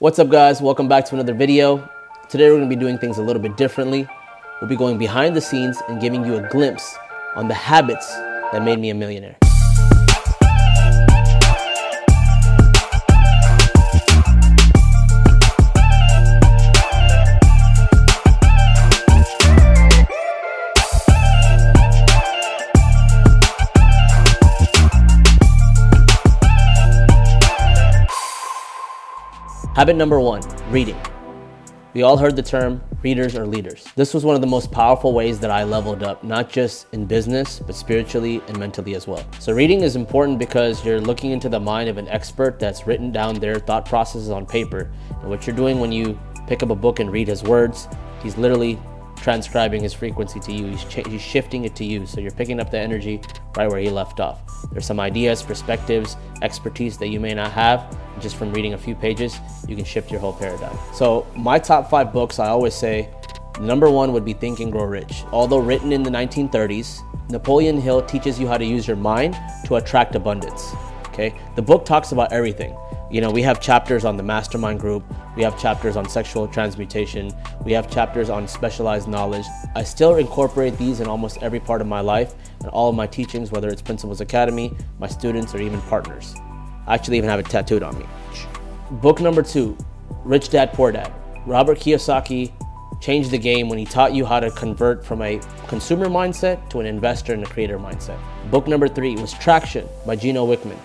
What's up guys? Welcome back to another video. Today we're to be doing things a little bit differently. We'll be going behind the scenes and giving you a glimpse on the habits that made me a millionaire. Habit number one reading. We all heard the term readers are leaders. This was one of the most powerful ways that I leveled up, not just in business, but spiritually and mentally as well. So, reading is important because you're looking into the mind of an expert that's written down their thought processes on paper. And what you're doing when you pick up a book and read his words, he's literally transcribing his frequency to you. He's, ch- he's shifting it to you. So you're picking up the energy right where he left off. There's some ideas, perspectives, expertise that you may not have. Just from reading a few pages, you can shift your whole paradigm. So, my top five books, I always say number one would be Think and Grow Rich. Although written in the 1930s, Napoleon Hill teaches you how to use your mind to attract abundance. Okay, the book talks about everything you know, we have chapters on the mastermind group, we have chapters on sexual transmutation, we have chapters on specialized knowledge. I still incorporate these in almost every part of my life and all of my teachings, whether it's Principles Academy, my students, or even partners. I actually even have it tattooed on me. Book number two Rich Dad Poor Dad. Robert Kiyosaki changed the game when he taught you how to convert from a consumer mindset to an investor and a creator mindset. Book number three was Traction by Gino Wickman.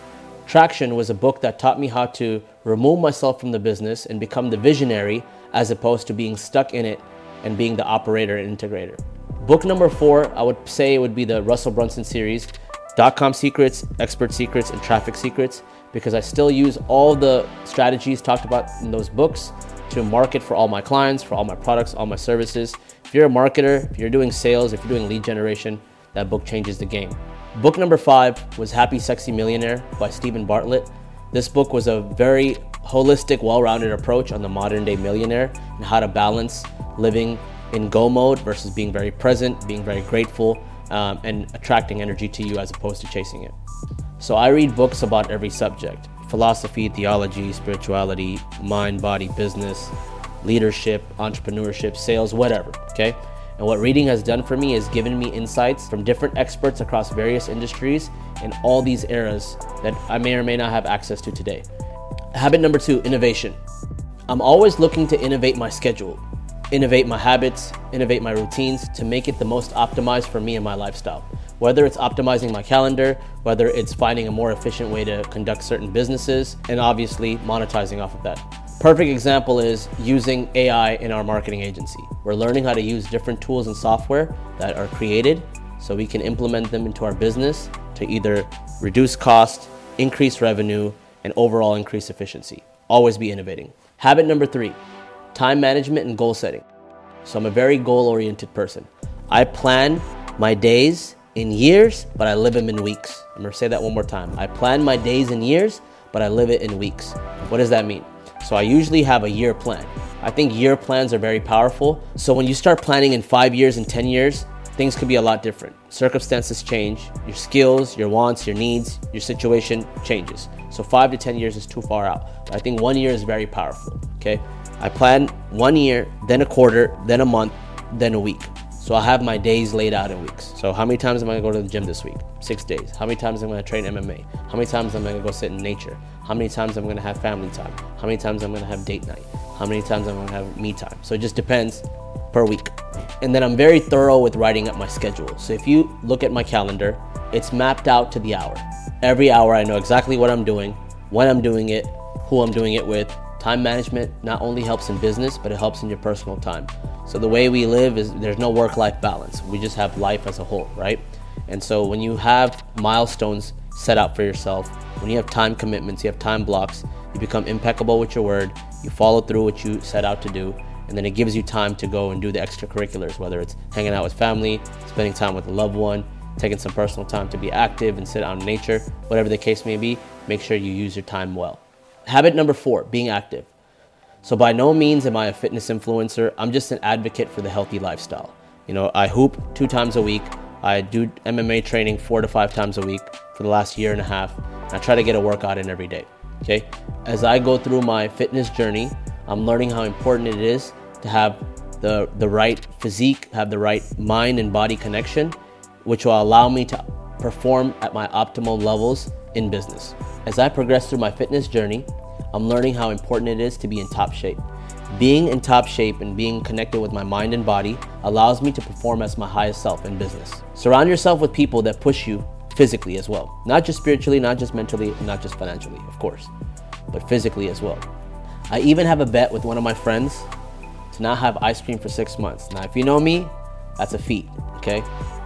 Traction was a book that taught me how to remove myself from the business and become the visionary as opposed to being stuck in it and being the operator and integrator. Book number four, I would say it would be the Russell Brunson series, Dot com secrets, expert secrets, and traffic secrets, because I still use all the strategies talked about in those books to market for all my clients, for all my products, all my services. If you're a marketer, if you're doing sales, if you're doing lead generation, that book changes the game. Book number five was Happy Sexy Millionaire by Steven Bartlett. This book was a very holistic, well rounded approach on the modern day millionaire and how to balance living in go mode versus being very present, being very grateful, um, and attracting energy to you as opposed to chasing it. So I read books about every subject philosophy, theology, spirituality, mind, body, business, leadership, entrepreneurship, sales, whatever. Okay. And what reading has done for me is given me insights from different experts across various industries in all these eras that I may or may not have access to today. Habit number two innovation. I'm always looking to innovate my schedule, innovate my habits, innovate my routines to make it the most optimized for me and my lifestyle. Whether it's optimizing my calendar, whether it's finding a more efficient way to conduct certain businesses, and obviously monetizing off of that. Perfect example is using AI in our marketing agency. We're learning how to use different tools and software that are created so we can implement them into our business to either reduce cost, increase revenue, and overall increase efficiency. Always be innovating. Habit number three time management and goal setting. So I'm a very goal oriented person. I plan my days in years, but I live them in weeks. I'm gonna say that one more time. I plan my days in years, but I live it in weeks. What does that mean? So I usually have a year plan. I think year plans are very powerful. So when you start planning in five years and 10 years, things could be a lot different. Circumstances change, your skills, your wants, your needs, your situation changes. So five to 10 years is too far out. But I think one year is very powerful. Okay. I plan one year, then a quarter, then a month, then a week. So I have my days laid out in weeks. So how many times am I gonna go to the gym this week? Six days. How many times am I gonna train MMA? How many times am I gonna go sit in nature? How many times am I'm gonna have family time? How many times am I'm gonna have date night? How many times am I'm gonna have me time? So it just depends per week. And then I'm very thorough with writing up my schedule. So if you look at my calendar, it's mapped out to the hour. Every hour I know exactly what I'm doing, when I'm doing it, who I'm doing it with. Time management not only helps in business, but it helps in your personal time. So the way we live is there's no work life balance. We just have life as a whole, right? And so when you have milestones set out for yourself, when you have time commitments, you have time blocks, you become impeccable with your word, you follow through what you set out to do, and then it gives you time to go and do the extracurriculars, whether it's hanging out with family, spending time with a loved one, taking some personal time to be active and sit out in nature, whatever the case may be, make sure you use your time well. Habit number four, being active. So by no means am I a fitness influencer. I'm just an advocate for the healthy lifestyle. You know, I hoop two times a week. I do MMA training four to five times a week for the last year and a half. I try to get a workout in every day. Okay. As I go through my fitness journey, I'm learning how important it is to have the, the right physique, have the right mind and body connection, which will allow me to perform at my optimal levels in business. As I progress through my fitness journey, I'm learning how important it is to be in top shape. Being in top shape and being connected with my mind and body allows me to perform as my highest self in business. Surround yourself with people that push you physically as well. Not just spiritually, not just mentally, not just financially, of course, but physically as well. I even have a bet with one of my friends to not have ice cream for six months. Now, if you know me, that's a feat, okay?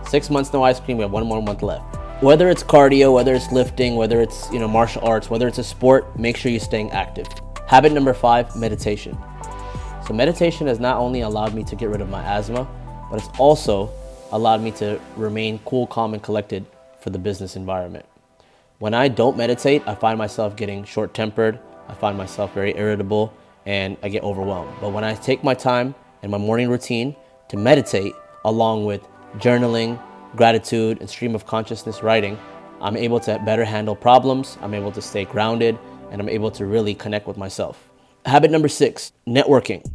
Six months no ice cream, we have one more month left. Whether it's cardio, whether it's lifting, whether it's you know martial arts, whether it's a sport, make sure you're staying active. Habit number five, meditation. So meditation has not only allowed me to get rid of my asthma, but it's also allowed me to remain cool, calm, and collected for the business environment. When I don't meditate, I find myself getting short tempered, I find myself very irritable, and I get overwhelmed. But when I take my time in my morning routine to meditate, along with journaling, gratitude, and stream of consciousness writing, I'm able to better handle problems, I'm able to stay grounded, and I'm able to really connect with myself. Habit number six networking.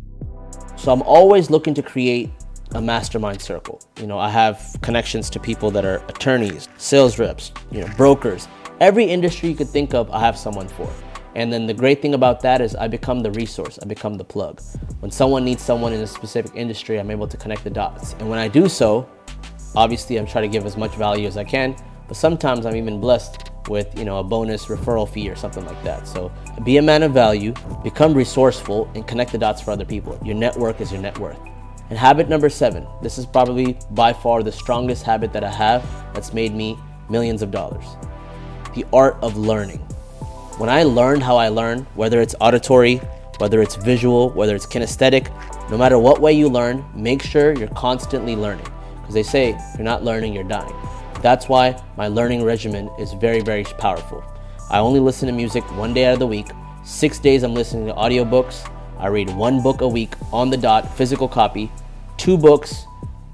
So I'm always looking to create a mastermind circle. You know, I have connections to people that are attorneys, sales reps, you know, brokers. Every industry you could think of, I have someone for. And then the great thing about that is I become the resource, I become the plug. When someone needs someone in a specific industry, I'm able to connect the dots. And when I do so, obviously I'm trying to give as much value as I can, but sometimes I'm even blessed with, you know, a bonus referral fee or something like that. So be a man of value, become resourceful and connect the dots for other people. Your network is your net worth. And habit number 7. This is probably by far the strongest habit that I have that's made me millions of dollars. The art of learning. When I learn how I learn, whether it's auditory, whether it's visual, whether it's kinesthetic, no matter what way you learn, make sure you're constantly learning. Because they say, if you're not learning, you're dying. That's why my learning regimen is very, very powerful. I only listen to music one day out of the week. Six days I'm listening to audiobooks. I read one book a week on the dot, physical copy, two books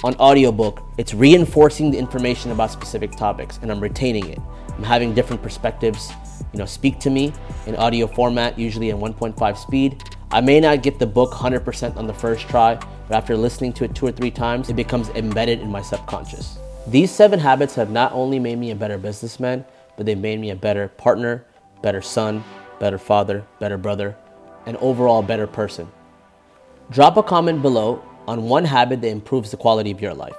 on audiobook. It's reinforcing the information about specific topics and I'm retaining it. I'm having different perspectives you know, speak to me in audio format, usually in 1.5 speed. I may not get the book 100% on the first try, but after listening to it two or three times, it becomes embedded in my subconscious. These seven habits have not only made me a better businessman, but they've made me a better partner, better son, better father, better brother, and overall better person. Drop a comment below on one habit that improves the quality of your life.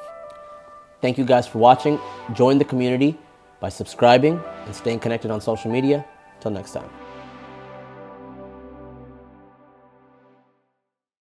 Thank you guys for watching. Join the community by subscribing and staying connected on social media. Till next time.